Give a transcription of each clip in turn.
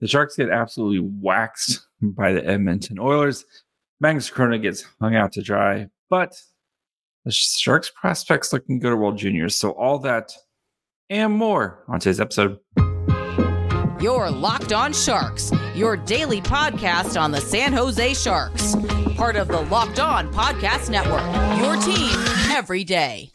The Sharks get absolutely waxed by the Edmonton Oilers. Magnus Chrona gets hung out to dry, but the Sharks prospects looking good at World Juniors. So all that and more on today's episode. You're Locked On Sharks, your daily podcast on the San Jose Sharks, part of the Locked On Podcast Network. Your team every day.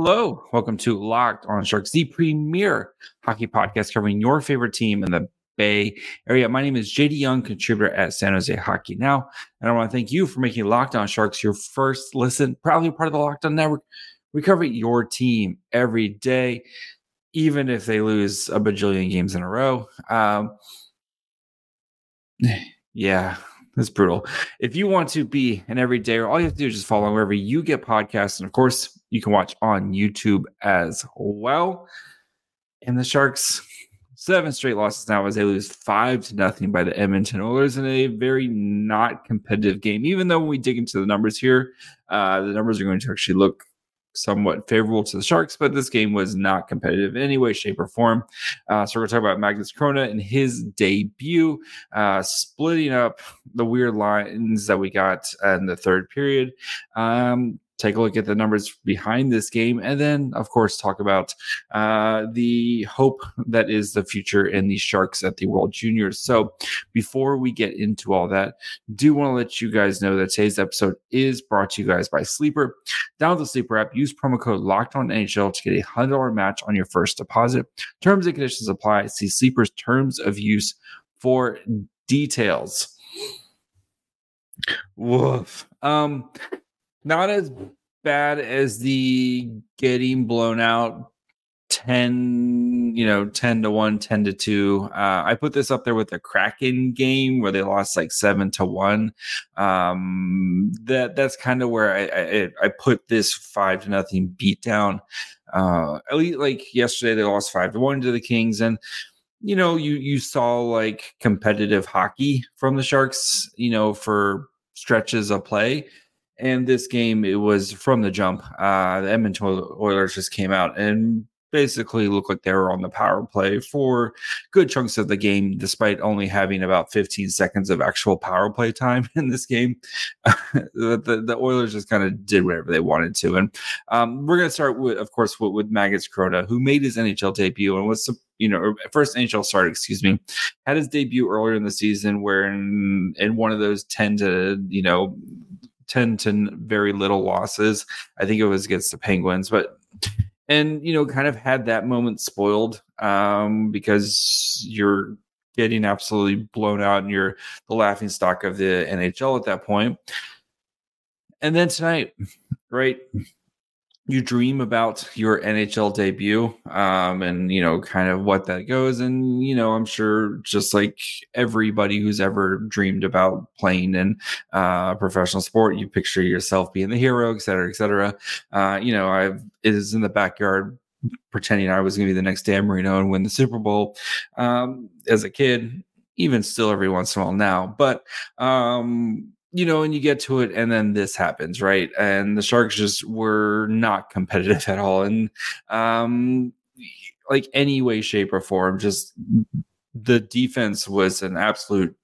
Hello, welcome to Locked on Sharks, the premier hockey podcast covering your favorite team in the Bay Area. My name is JD Young, contributor at San Jose Hockey Now, and I want to thank you for making Locked on Sharks your first listen, proudly part of the Locked on Network. We cover your team every day, even if they lose a bajillion games in a row. Um, yeah, that's brutal. If you want to be an everyday, all you have to do is just follow wherever you get podcasts. And of course, you can watch on YouTube as well. And the Sharks, seven straight losses now as they lose five to nothing by the Edmonton Oilers in a very not competitive game. Even though when we dig into the numbers here, uh, the numbers are going to actually look somewhat favorable to the Sharks, but this game was not competitive in any way, shape, or form. Uh, so we're going to talk about Magnus Chrona and his debut, uh, splitting up the weird lines that we got in the third period. Um, take a look at the numbers behind this game, and then, of course, talk about uh, the hope that is the future in the Sharks at the World Juniors. So, before we get into all that, do want to let you guys know that today's episode is brought to you guys by Sleeper. Download the Sleeper app, use promo code Locked On NHL to get a hundred dollar match on your first deposit. Terms and conditions apply. See Sleeper's terms of use for details. Woof. Um, not as bad as the getting blown out 10 you know 10 to 1 10 to 2 uh, i put this up there with the kraken game where they lost like 7 to 1 um, that that's kind of where I, I, I put this 5 to nothing beat down. Uh, at least like yesterday they lost 5 to 1 to the kings and you know you you saw like competitive hockey from the sharks you know for stretches of play and this game, it was from the jump. Uh, the Edmonton Oilers just came out and basically looked like they were on the power play for good chunks of the game, despite only having about 15 seconds of actual power play time in this game. the, the, the, Oilers just kind of did whatever they wanted to. And um, we're going to start with, of course, with, with Magnus Chrona, who made his NHL debut and was you know, first NHL start, excuse me, had his debut earlier in the season where in, in one of those 10 to, you know, 10 to very little losses. I think it was against the Penguins, but and you know, kind of had that moment spoiled um, because you're getting absolutely blown out and you're the laughing stock of the NHL at that point. And then tonight, right? You dream about your NHL debut, um, and you know, kind of what that goes. And you know, I'm sure just like everybody who's ever dreamed about playing in uh, professional sport, you picture yourself being the hero, et cetera, et cetera. Uh, you know, I've is in the backyard pretending I was going to be the next Dan Marino and win the Super Bowl um, as a kid. Even still, every once in a while now, but um, you know, and you get to it, and then this happens, right? And the Sharks just were not competitive at all, and um, like any way, shape, or form, just the defense was an absolute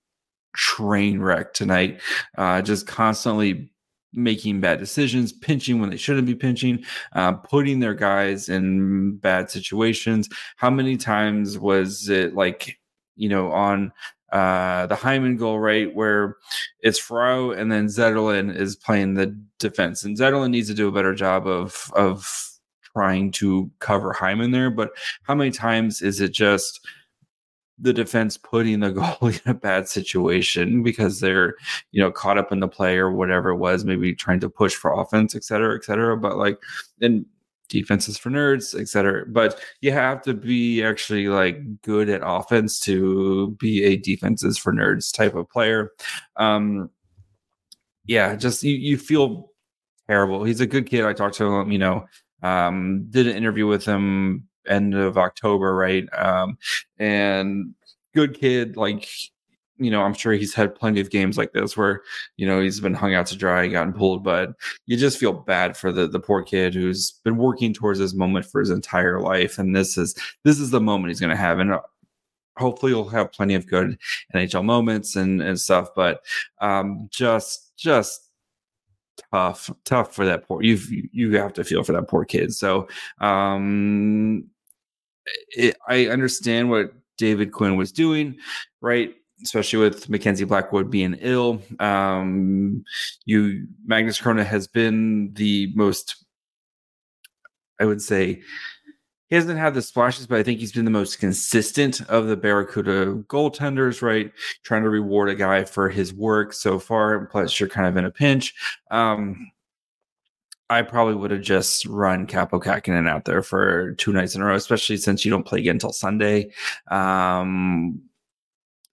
train wreck tonight. Uh, just constantly making bad decisions, pinching when they shouldn't be pinching, uh, putting their guys in bad situations. How many times was it like, you know, on uh, the Hyman goal, right, where it's Fro and then Zetterlund is playing the defense, and Zetterlund needs to do a better job of of trying to cover Hyman there. But how many times is it just the defense putting the goalie in a bad situation because they're you know caught up in the play or whatever it was, maybe trying to push for offense, et cetera, et cetera. But like, and defenses for nerds, etc. But you have to be actually like good at offense to be a defenses for nerds type of player. Um, yeah, just you, you feel terrible. He's a good kid. I talked to him, you know, um, did an interview with him end of October, right? Um, and good kid, like you know, I'm sure he's had plenty of games like this where, you know, he's been hung out to dry, gotten pulled, but you just feel bad for the the poor kid who's been working towards this moment for his entire life. And this is this is the moment he's gonna have. And uh, hopefully he'll have plenty of good NHL moments and, and stuff, but um just just tough, tough for that poor you you have to feel for that poor kid. So um it, I understand what David Quinn was doing, right? Especially with Mackenzie Blackwood being ill. Um, you Magnus Chrona has been the most, I would say, he hasn't had the splashes, but I think he's been the most consistent of the Barracuda goaltenders, right? Trying to reward a guy for his work so far. Plus, you're kind of in a pinch. Um, I probably would have just run Kaapo Kähkönen out there for two nights in a row, especially since you don't play again until Sunday. Um,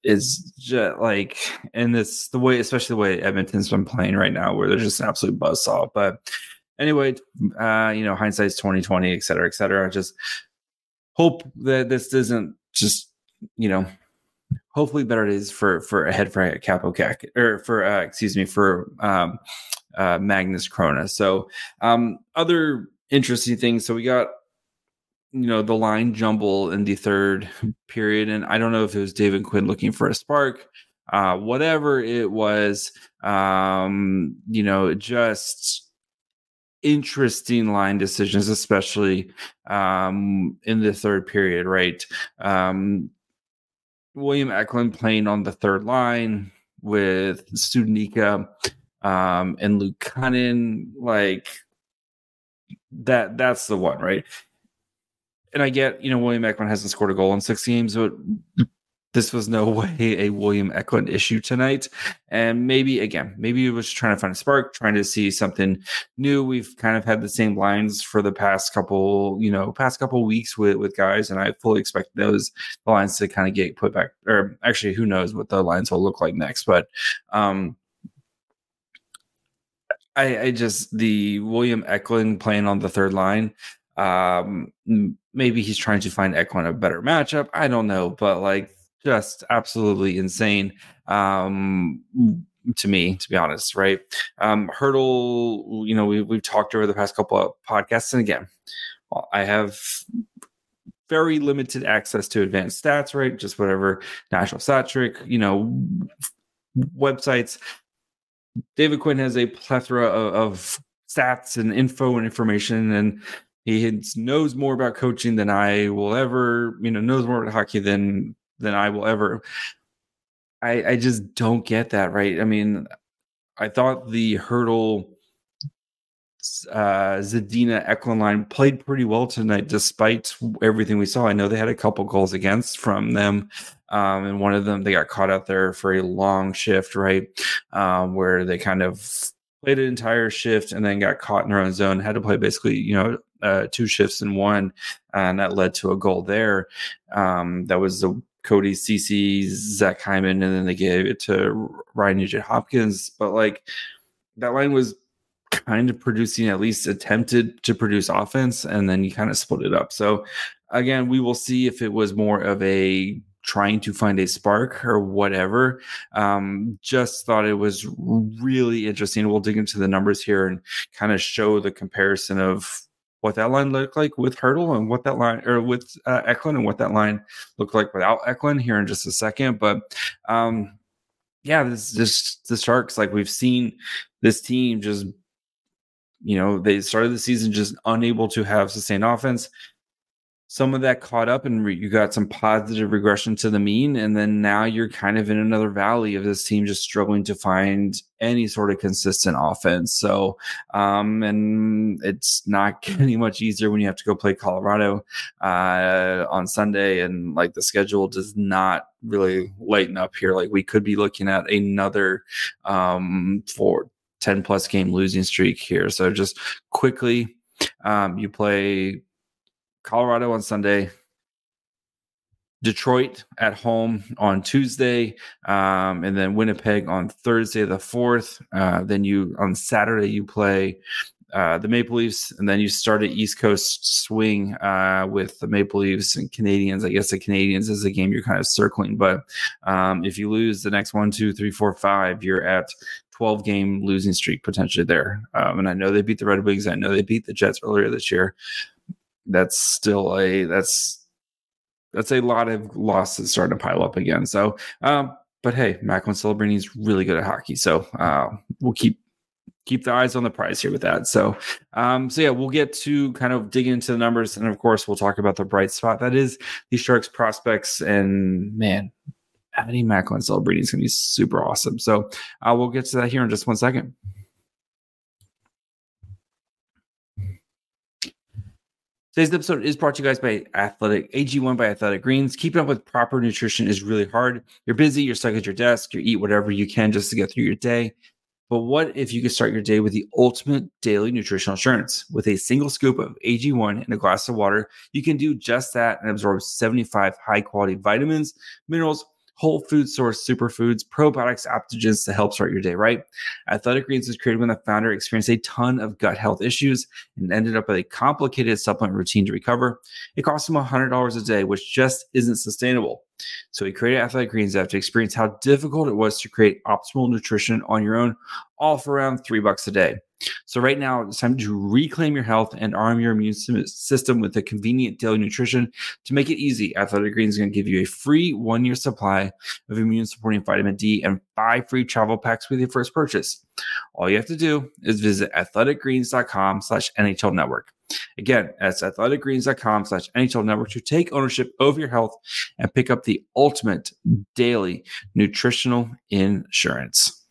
is just like and this the way especially the way edmonton's been playing right now where they're just an absolute buzzsaw. But anyway uh you know hindsight's 2020 et cetera et cetera. Just hope that this doesn't just you know hopefully better days for for ahead for Kaapo Kähk or for uh excuse me for um uh magnus Chrona so um other interesting things. So we got you know the line jumble in the third period and i don't know if it was david quinn looking for a spark uh whatever it was um you know just interesting line decisions especially um in the third period right? Um william eklund playing on the third line with Studnicka um and luke Kunin, like that that's the one right and I get, you know, William Eklund hasn't scored a goal in six games, but this was no way a William Eklund issue tonight. And maybe again, maybe it was trying to find a spark, trying to see something new. We've kind of had the same lines for the past couple, you know, past couple weeks with with guys, and I fully expect those lines to kind of get put back. Or actually, who knows what the lines will look like next? But um I, I just the William Eklund playing on the third line. Um, maybe he's trying to find Eklund a better matchup. I don't know, but like just absolutely insane um, to me, to be honest. Right? Um, Hertl, you know, we we've talked over the past couple of podcasts, and again, I have very limited access to advanced stats, right? Just whatever national stat trick, you know, websites. David Quinn has a plethora of, of stats and info and information, and he knows more about coaching than I will ever, you know, knows more about hockey than than I will ever. I I just don't get that, right? I mean, I thought the Hertl uh Zadina Eklund line played pretty well tonight despite everything we saw. I know they had a couple goals against from them. Um, and one of them they got caught out there for a long shift, right? Um, where they kind of played an entire shift and then got caught in their own zone, had to play basically, you know, uh, two shifts in one, and that led to a goal there. Um, that was the Cody Ceci, Zach Hyman, and then they gave it to Ryan Nugent Hopkins. But like that line was kind of producing at least attempted to produce offense, and then you kind of split it up. So again, we will see if it was more of a trying to find a spark or whatever. Um, just thought it was really interesting. We'll dig into the numbers here and kind of show the comparison of what that line looked like with Hertl and what that line or with uh, Eklund and what that line looked like without Eklund here in just a second. But um, yeah, this just the Sharks like we've seen this team just you know they started the season just unable to have sustained offense some of that caught up and re- you got some positive regression to the mean and then now you're kind of in another valley of this team just struggling to find any sort of consistent offense. So um and it's not getting much easier when you have to go play colorado uh on sunday and like the schedule does not really lighten up here. Like we could be looking at another um for 10 plus game losing streak here. So just quickly um you play Colorado on Sunday, Detroit at home on Tuesday, um, and then Winnipeg on Thursday the fourth. Uh, then you on Saturday you play uh, the Maple Leafs, and then you start an East Coast swing uh, with the Maple Leafs and Canadiens. I guess the Canadiens is a game you're kind of circling, but um, if you lose the next one, two, three, four, five, you're at 12 game losing streak potentially there. Um, and I know they beat the Red Wings. I know they beat the Jets earlier this year. That's still a that's that's a lot of losses starting to pile up again. So, um, but hey, Macklin Celebrini is really good at hockey, so uh, we'll keep keep the eyes on the prize here with that. So, um, so yeah, we'll get to kind of dig into the numbers, and of course, we'll talk about the bright spot that is the Sharks prospects. And man, adding Macklin Celebrini is going to be super awesome. So, uh, we'll get to that here in just one second. Today's episode is brought to you guys by Athletic AG1 by Athletic Greens. Keeping up with proper nutrition is really hard. You're busy, you're stuck at your desk, you eat whatever you can just to get through your day. But what if you could start your day with the ultimate daily nutritional assurance? With a single scoop of AG1 in a glass of water, you can do just that and absorb 75 high quality vitamins, minerals, whole food source superfoods, probiotics, adaptogens to help start your day right. Athletic Greens was created when the founder experienced a ton of gut health issues and ended up with a complicated supplement routine to recover. It cost him $100 a day, which just isn't sustainable. So he created Athletic Greens after experience how difficult it was to create optimal nutrition on your own, all for around three bucks a day. So right now it's time to reclaim your health and arm your immune system with a convenient daily nutrition. To make it easy, Athletic Greens is going to give you a free one-year supply of immune supporting vitamin D and five free travel packs with your first purchase. All you have to do is visit athleticgreens.com slash NHL network. Again, that's athleticgreens.com slash NHL network to take ownership over your health and pick up the ultimate daily nutritional insurance.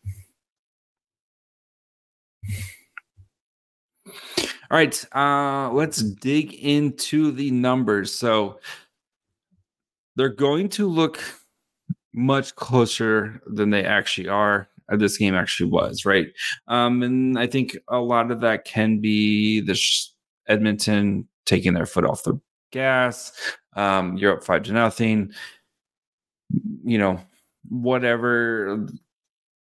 All right, uh, let's dig into the numbers. So they're going to look much closer than they actually are. Uh, this game actually was right, um, and I think a lot of that can be the sh- Edmonton taking their foot off the gas. Um, you're up five to nothing. You know, whatever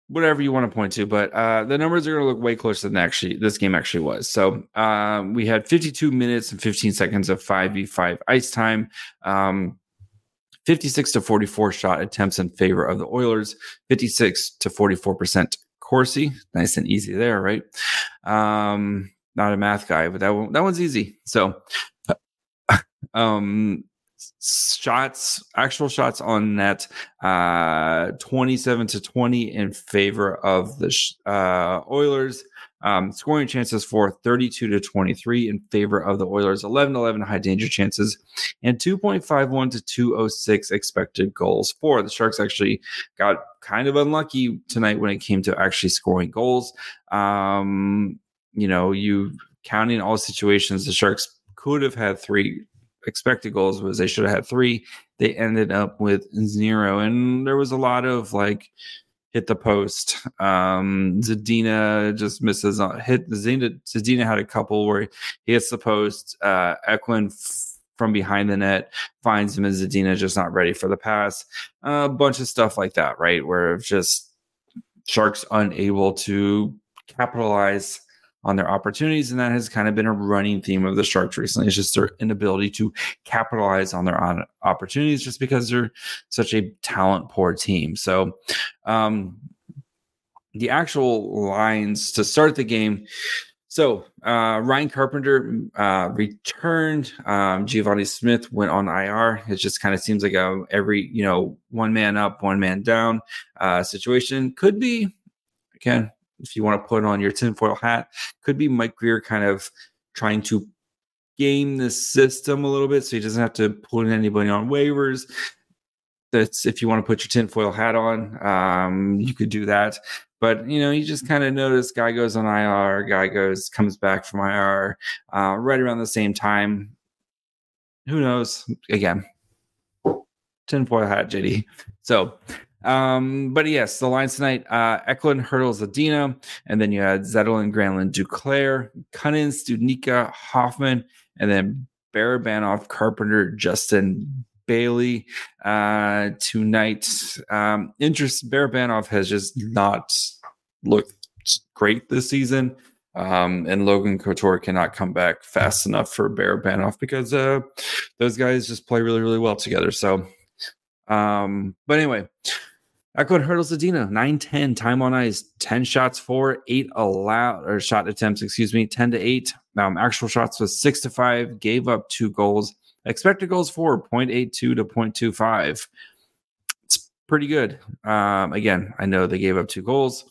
whatever you want to point to, but uh, the numbers are going to look way closer than actually this game actually was. So um, we had 52 minutes and 15 seconds of 5v5 ice time. Um, 56 to 44 shot attempts in favor of the Oilers, 56 to 44% Corsi. Nice and easy there, right? Um, not a math guy, but that one, that one's easy. So, um, shots, actual shots on net, uh, 27 to 20 in favor of the uh, Oilers. Um, scoring chances for 32 to 23 in favor of the Oilers, 11 11 high danger chances, and 2.51 to 206 expected goals for. The Sharks actually got kind of unlucky tonight when it came to actually scoring goals. Um, you know, you counting all situations, the Sharks could have had three expected goals was they should have had three. They ended up with zero. And there was a lot of like hit the post. Um Zadina just misses on hit Zadina Zadina had a couple where he hits the post. Uh Eklund f- from behind the net finds him and Zadina just not ready for the pass. Uh, a bunch of stuff like that, right? Where just Sharks unable to capitalize on their opportunities. And that has kind of been a running theme of the Sharks recently. It's just their inability to capitalize on their on opportunities just because they're such a talent poor team. So, um, the actual lines to start the game. So uh, Ryan Carpenter uh, returned. Um, Givani Smith went on IR. It just kind of seems like a every you know one man up, one man down uh, situation. Could be again if you want to put on your tinfoil hat, could be Mike Grier kind of trying to game the system a little bit so he doesn't have to put anybody on waivers. That's if you want to put your tinfoil hat on, um, you could do that. But you know, you just kind of notice guy goes on IR, guy goes comes back from IR uh, right around the same time. Who knows? Again, tinfoil hat, JD. So um, but yes, the lines tonight, uh, Eklund hurdles Zadina, and then you had Zetterlund, Granlund, Duclair, Kunin, Studnicka, Hoffman, and then Barabanov, Carpenter, Justin Bailey. Uh, tonight, um, interest Barabanov has just not looked great this season. Um, and Logan Couture cannot come back fast enough for Barabanov because uh, those guys just play really, really well together. So, um, but anyway, Eklund hurdles Zadina 9 10 time on ice, 10 shots for, eight allowed or shot attempts, excuse me, 10 to 8. Um, actual shots was 6 to 5, gave up two goals. Expected goals for 0.82 to 0.25. It's pretty good. Um, again, I know they gave up two goals.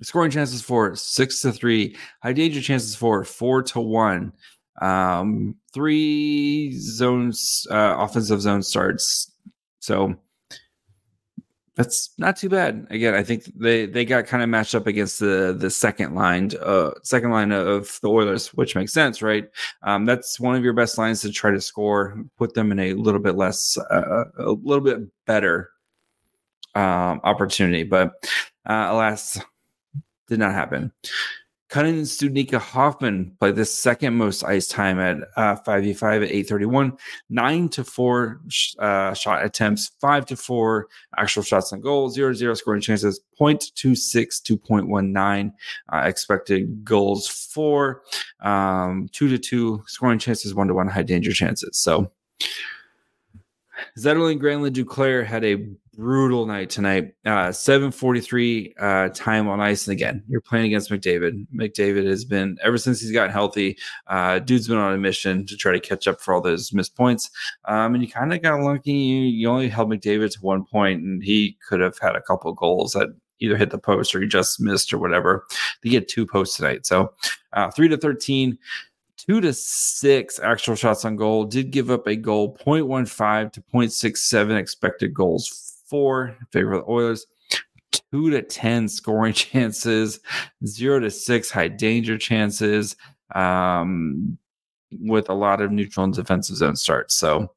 Scoring chances for six to three. High danger chances for four to one. Um, three zones, uh, offensive zone starts. So that's not too bad. Again, I think they they got kind of matched up against the the second line, uh, second line of the Oilers, which makes sense, right? Um, that's one of your best lines to try to score. Put them in a little bit less, uh, a little bit better um, opportunity, but uh, alas, did not happen. Kunin and Studnicka Hoffman played the second most ice time at uh, 5v5 at 831, 9 to 4 uh, shot attempts, 5 to 4 actual shots on goal, 0 0 scoring chances, 0.26 to 0.19 uh, expected goals for, um, 2 to 2 scoring chances, 1 to 1 high danger chances. So, Zetterlund Granlund Duclair had a brutal night tonight. Uh, 743 uh, time on ice. And again, you're playing against McDavid. McDavid has been, ever since he's gotten healthy, uh, dude's been on a mission to try to catch up for all those missed points. Um, and you kind of got lucky. You, you only held McDavid to one point, and he could have had a couple goals that either hit the post or he just missed or whatever. They get two posts tonight. So uh, 3 to 13 two to six actual shots on goal. Did give up a goal, 0.15 to 0.67 expected goals in favor of the Oilers. Two to 10 scoring chances, zero to six high danger chances, um, with a lot of neutral and defensive zone starts. So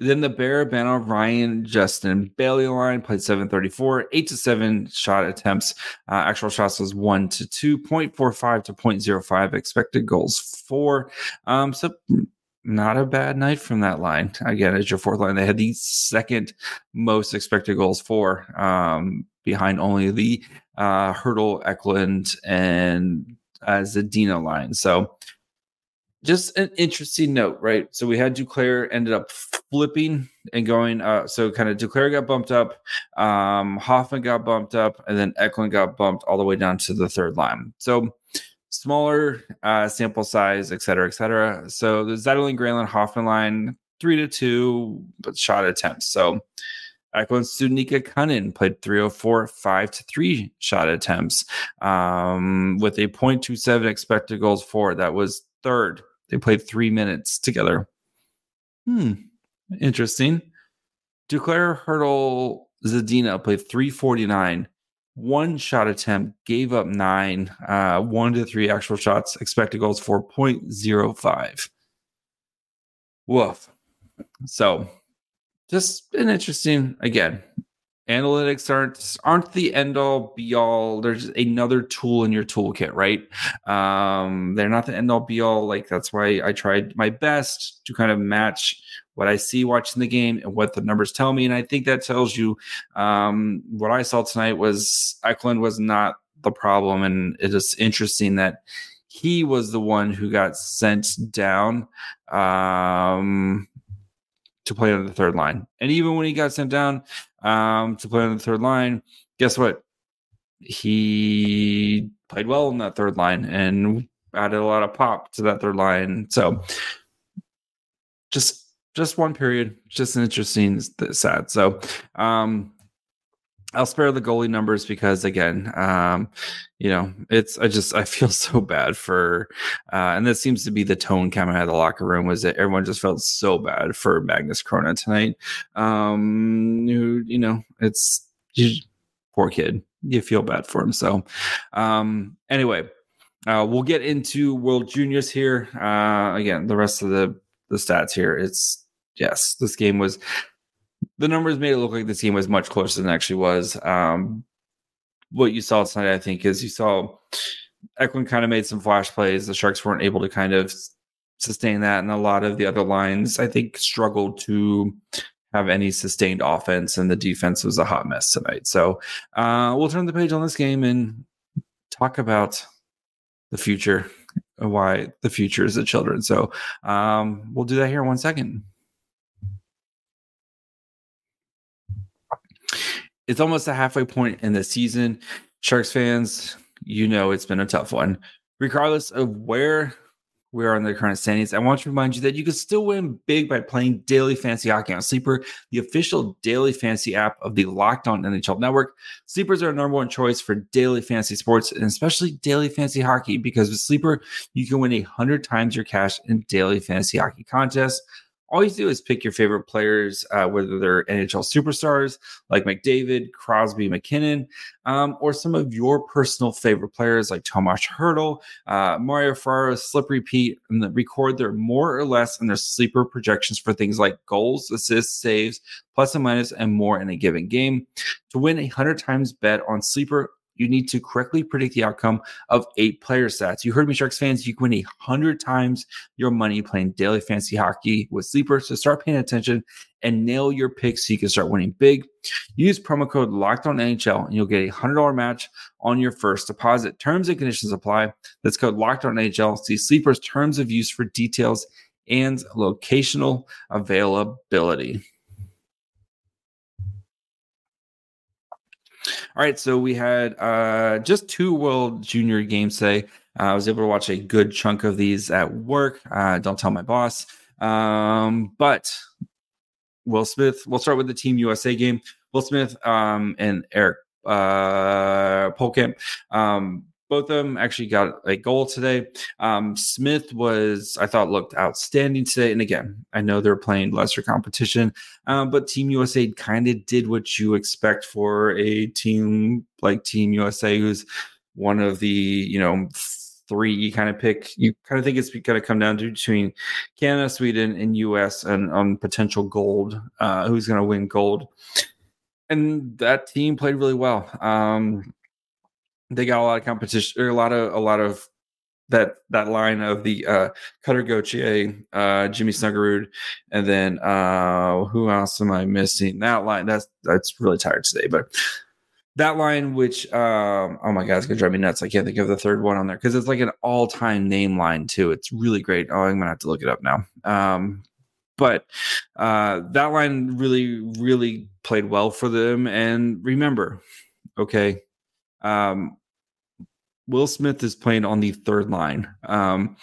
then the Barabanov, Ryan, Justin Bailey line played 734, 8 to 7 shot attempts. Uh, actual shots was 1 to 2, 0.45 to 0.05 expected goals 4. Um, so not a bad night from that line. Again, it's your fourth line, they had the second most expected goals for, um, behind only the uh, Hertl, Eklund, and uh, Zadina line. So just an interesting note, right? So we had Duclair ended up flipping and going. Uh, so kind of Duclair got bumped up, um, Hoffman got bumped up, and then Eklund got bumped all the way down to the third line. So smaller uh, sample size, et cetera, et cetera. So the Zetterlund Granlund Hoffman line three to two, but shot attempts. So Eklund Studnicka Kunin played 304, five to three shot attempts um, with a 0.27 expected goals for. That was third they played three minutes together. Hmm. Interesting. Duclair Hertl Zadina played 349. One shot attempt, gave up nine, uh, one to three actual shots, expected goals 4.05. Woof. So just an interesting, again, analytics aren't aren't the end all be all there's another tool in your toolkit right? Um they're not the end all be all like that's why i tried my best to kind of match what i see watching the game and what the numbers tell me. And i think that tells you um what i saw tonight was eklund was not the problem. And it is interesting that he was the one who got sent down. Um to play on the third line. And even when he got sent down um, to play on the third line, guess what? He played well in that third line and added a lot of pop to that third line. So just just one period, just an interesting sad. So um I'll spare the goalie numbers because again, um, you know, it's I just I feel so bad for uh and this seems to be the tone coming out of the locker room was that everyone just felt so bad for Magnus Chrona tonight. Um you, you know, it's you, poor kid. You feel bad for him. So um anyway, uh we'll get into World Juniors here. Uh again, the rest of the the stats here. It's yes, this game was the numbers made it look like this game was much closer than it actually was. Um, what you saw tonight, I think, is you saw Eklund kind of made some flash plays. The Sharks weren't able to kind of sustain that, and a lot of the other lines, I think, struggled to have any sustained offense, and the defense was a hot mess tonight. So uh, we'll turn the page on this game and talk about the future, and why the future is the children. So um, we'll do that here in one second. It's almost a halfway point in the season. Sharks fans, you know it's been a tough one. Regardless of where we are in the current standings. I want to remind you that you can still win big by playing daily fantasy hockey on Sleeper, the official daily fantasy app of the Locked On NHL Network. Sleepers are our number one choice for daily fantasy sports and especially daily fantasy hockey because with Sleeper, you can win a hundred times your cash in daily fantasy hockey contests all you do is pick your favorite players, uh, whether they're NHL superstars like McDavid, Crosby, MacKinnon, um, or some of your personal favorite players like Tomas Hertl, uh, Mario Ferraro, Slippery Pete, and record their more or less and their sleeper projections for things like goals, assists, saves, plus and minus, and more in a given game. To win a 100 times bet on Sleeper, you need to correctly predict the outcome of eight player stats. You heard me, Sharks fans. You can win a hundred times your money playing daily fantasy hockey with Sleeper. So start paying attention and nail your picks so you can start winning big. Use promo code Locked On NHL and you'll get a hundred dollar match on your first deposit. Terms and conditions apply. That's code Locked On NHL. See Sleeper's terms of use for details and locational availability. All right, so we had uh, just two World Junior games today. Uh, I was able to watch a good chunk of these at work. Uh, don't tell my boss. Um, but Will Smith, we'll start with the Team USA game. Will Smith um, and Eric uh, Pohlkamp um, both of them actually got a goal today. Um, Smith was, I thought, looked outstanding today. And again, I know they're playing lesser competition, um, but Team USA kind of did what you expect for a team like Team USA, who's one of the, you know, three you kind of pick. You kind of think it's going to come down to between Canada, Sweden, and US and on potential gold. Uh, who's going to win gold? And that team played really well. Um, they got a lot of competition or a lot of a lot of that that line of the uh Cutter Gauthier, uh Jimmy Snuggerud, and then uh who else am I missing? That line that's that's really tired today, but that line which um oh my god, it's gonna drive me nuts. I can't think of the third one on there because it's like an all-time name line too. It's really great. Oh, I'm gonna have to look it up now. Um but uh that line really, really played well for them. And remember, okay, um, Will Smith is playing on the third line. Um,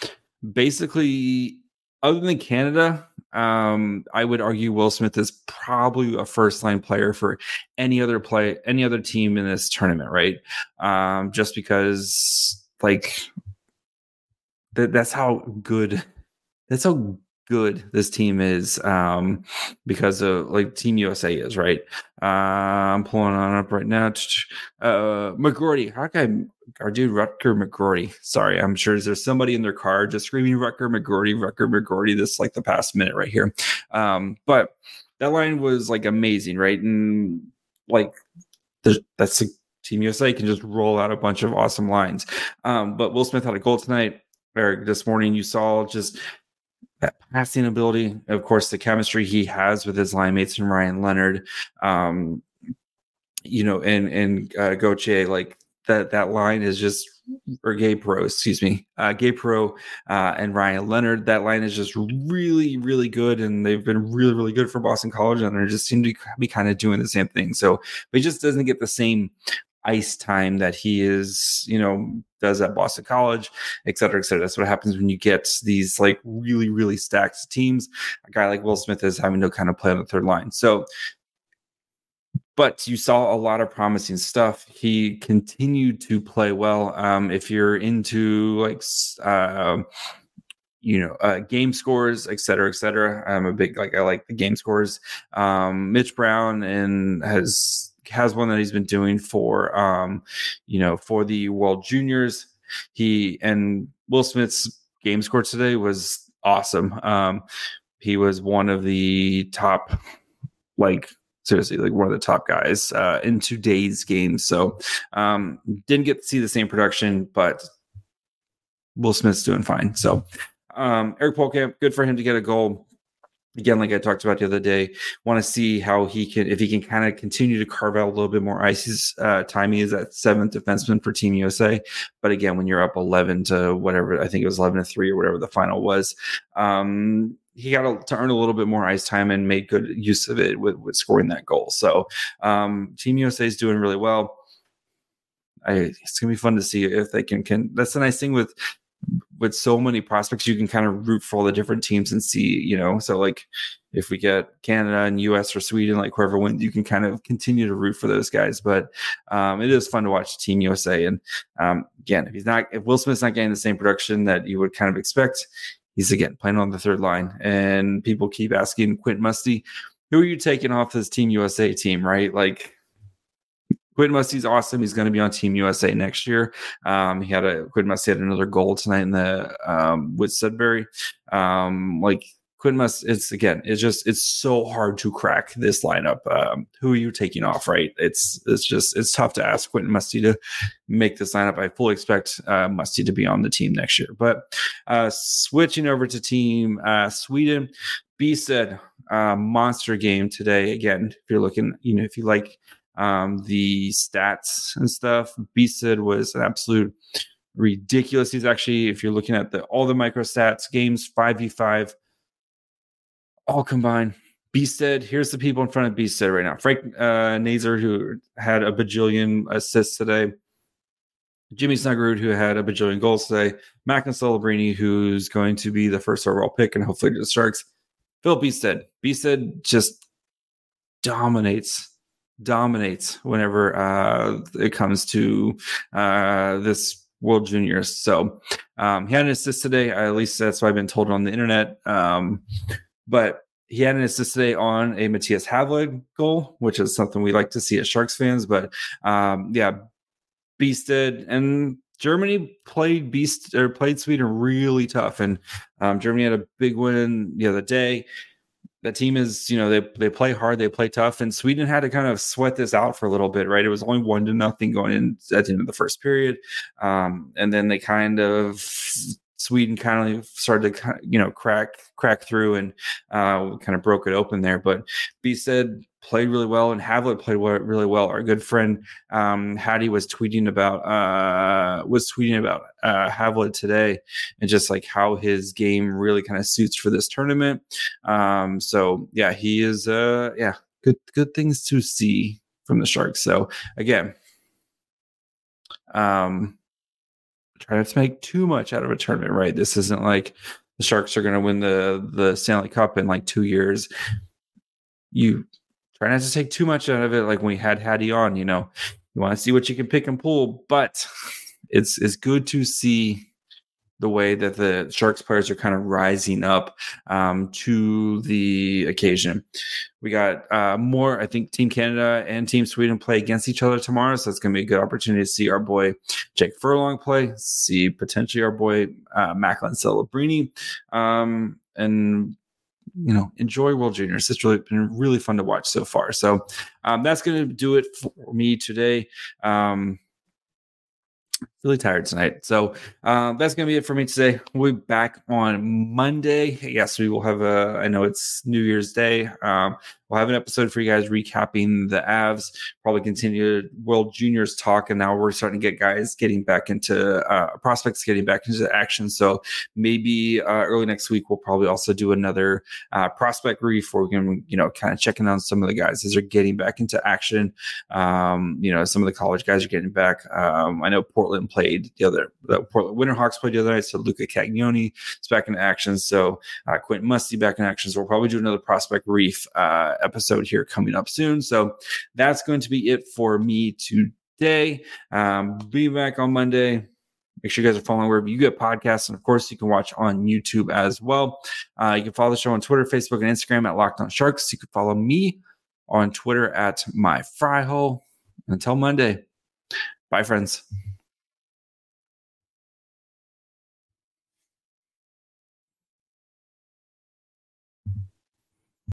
basically, other than Canada, um, I would argue Will Smith is probably a first line player for any other play, any other team in this tournament, right? Um, just because, like, that that's how good, that's how good this team is um, because of like Team USA is, right? Uh, I'm pulling on up right now. Uh, McGroarty, how can I, our dude Rutger McGroarty? Sorry, I'm sure there's somebody in their car just screaming Rutger McGroarty, Rutger McGroarty. This like the past minute right here. Um, but that line was like amazing, right? And like that's a, Team USA can just roll out a bunch of awesome lines. Um, but Will Smith had a goal tonight. Eric, this morning you saw just that passing ability, of course, the chemistry he has with his line mates and Ryan Leonard, um, you know, and and uh, Gauthier, like that that line is just or Gabe Perreault, excuse me, uh, Gabe Perreault uh, and Ryan Leonard. That line is just really, really good, and they've been really, really good for Boston College, and they just seem to be kind of doing the same thing. So, but he just doesn't get the same ice time that he is, you know, does at Boston College, et cetera, et cetera. That's what happens when you get these like really, really stacked teams. A guy like Will Smith is having to kind of play on the third line. So, but you saw a lot of promising stuff. He continued to play well. Um, if you're into like, uh, you know, uh, game scores, et cetera, et cetera. I'm a big like I like the game scores. Um, Mitch Brown and has has one that he's been doing for um, you know, for the World Juniors. He and Will Smith's game score today was awesome. Um, he was one of the top, like seriously, like one of the top guys uh, in today's game. So um, didn't get to see the same production, but Will Smith's doing fine. So um, Eric Pohlkamp, good for him to get a goal. Again, like I talked about the other day, want to see how he can, if he can kind of continue to carve out a little bit more ice. Uh, timing is that seventh defenseman for Team USA. But again, when you're up 11 to whatever, I think it was 11 to three or whatever the final was, um, he got to earn a little bit more ice time and made good use of it with, with scoring that goal. So um, Team USA is doing really well. I, it's gonna be fun to see if they can. Can that's the nice thing with with so many prospects, you can kind of root for all the different teams and see, you know. So like, if we get Canada and U.S. or Sweden, like whoever wins, you can kind of continue to root for those guys. But um, it is fun to watch Team USA. And um, again, if he's not, if Will Smith's not getting the same production that you would kind of expect, he's again playing on the third line. And people keep asking Quint Musty, who are you taking off this Team USA team? Right, like Quinn Musty's awesome. He's going to be on Team USA next year. Um, he had a Quinn Musty had another goal tonight in the um, with Sudbury. Um, like Quinn Must, it's again, it's just it's so hard to crack this lineup. Um, who are you taking off? Right? It's it's just it's tough to ask Quentin Musty to make this lineup. I fully expect uh, Musty to be on the team next year. But uh, switching over to Team uh, Sweden, Bysted uh, monster game today. Again, if you're looking, you know, if you like um, the stats and stuff. Bysted was an absolute ridiculous. He's actually, if you're looking at the all the micro stats, games five v five, all combined. Bysted, here's the people in front of Bysted right now. Frank uh, Nazar, who had a bajillion assists today. Jimmy Snuggerud, who had a bajillion goals today. Macklin Celebrini, who's going to be the first overall pick and hopefully the Sharks. Phil Bysted. Bysted just dominates dominates whenever uh, it comes to uh, this World Juniors. So um, he had an assist today. At least that's what I've been told on the internet. Um, but he had an assist today on a Mattias Havelid goal, which is something we like to see as Sharks fans. But um, yeah, Bysted and Germany played beast or played Sweden really tough, and um, Germany had a big win the other day the team is, you know, they they play hard, they play tough, and Sweden had to kind of sweat this out for a little bit, right? It was only one to nothing going in at the end of the first period, um, and then they kind of Sweden kind of started to you know crack crack through and uh, kind of broke it open there. But Bysted played really well and Havelid played really well. Our good friend um, Hattie was tweeting about uh, was tweeting about uh, Havelid today and just like how his game really kind of suits for this tournament. Um, so yeah, he is uh, yeah good good things to see from the Sharks. So again, um, try not to make too much out of a tournament, right? This isn't like the Sharks are going to win the the Stanley Cup in like two years. You try not to take too much out of it. Like when we had Hattie on, you know, you want to see what you can pick and pull, but it's it's good to see the way that the Sharks players are kind of rising up um, to the occasion. We got uh, more, I think Team Canada and Team Sweden play against each other tomorrow. So it's going to be a good opportunity to see our boy Jake Furlong play, see potentially our boy uh, Macklin Celebrini. Um, and you know, enjoy World Juniors. It's really been really fun to watch so far. So um, that's going to do it for me today. Um, really tired tonight. So uh, that's going to be it for me today. We'll be back on Monday. Yes, we will have a, I know it's New Year's Day. Um, we'll have an episode for you guys recapping the Avs, probably continue World Juniors talk. And now we're starting to get guys getting back into uh, prospects, getting back into action. So maybe uh, early next week, we'll probably also do another uh, prospect brief where we can, you know, kind of checking on some of the guys as they're getting back into action. Um, you know, some of the college guys are getting back. Um, I know Portland played the other, the Portland Winterhawks played the other night. So Luca Cagnoni is back in action. So uh, Quentin Musty back in action. So we'll probably do another prospect brief uh, episode here coming up soon. So that's going to be it for me today. Um, be back on Monday. Make sure you guys are following wherever you get podcasts. And of course, you can watch on YouTube as well. Uh, you can follow the show on Twitter, Facebook, and Instagram at Locked On Sharks. You can follow me on Twitter at My Fry Hole. Until Monday, bye, friends.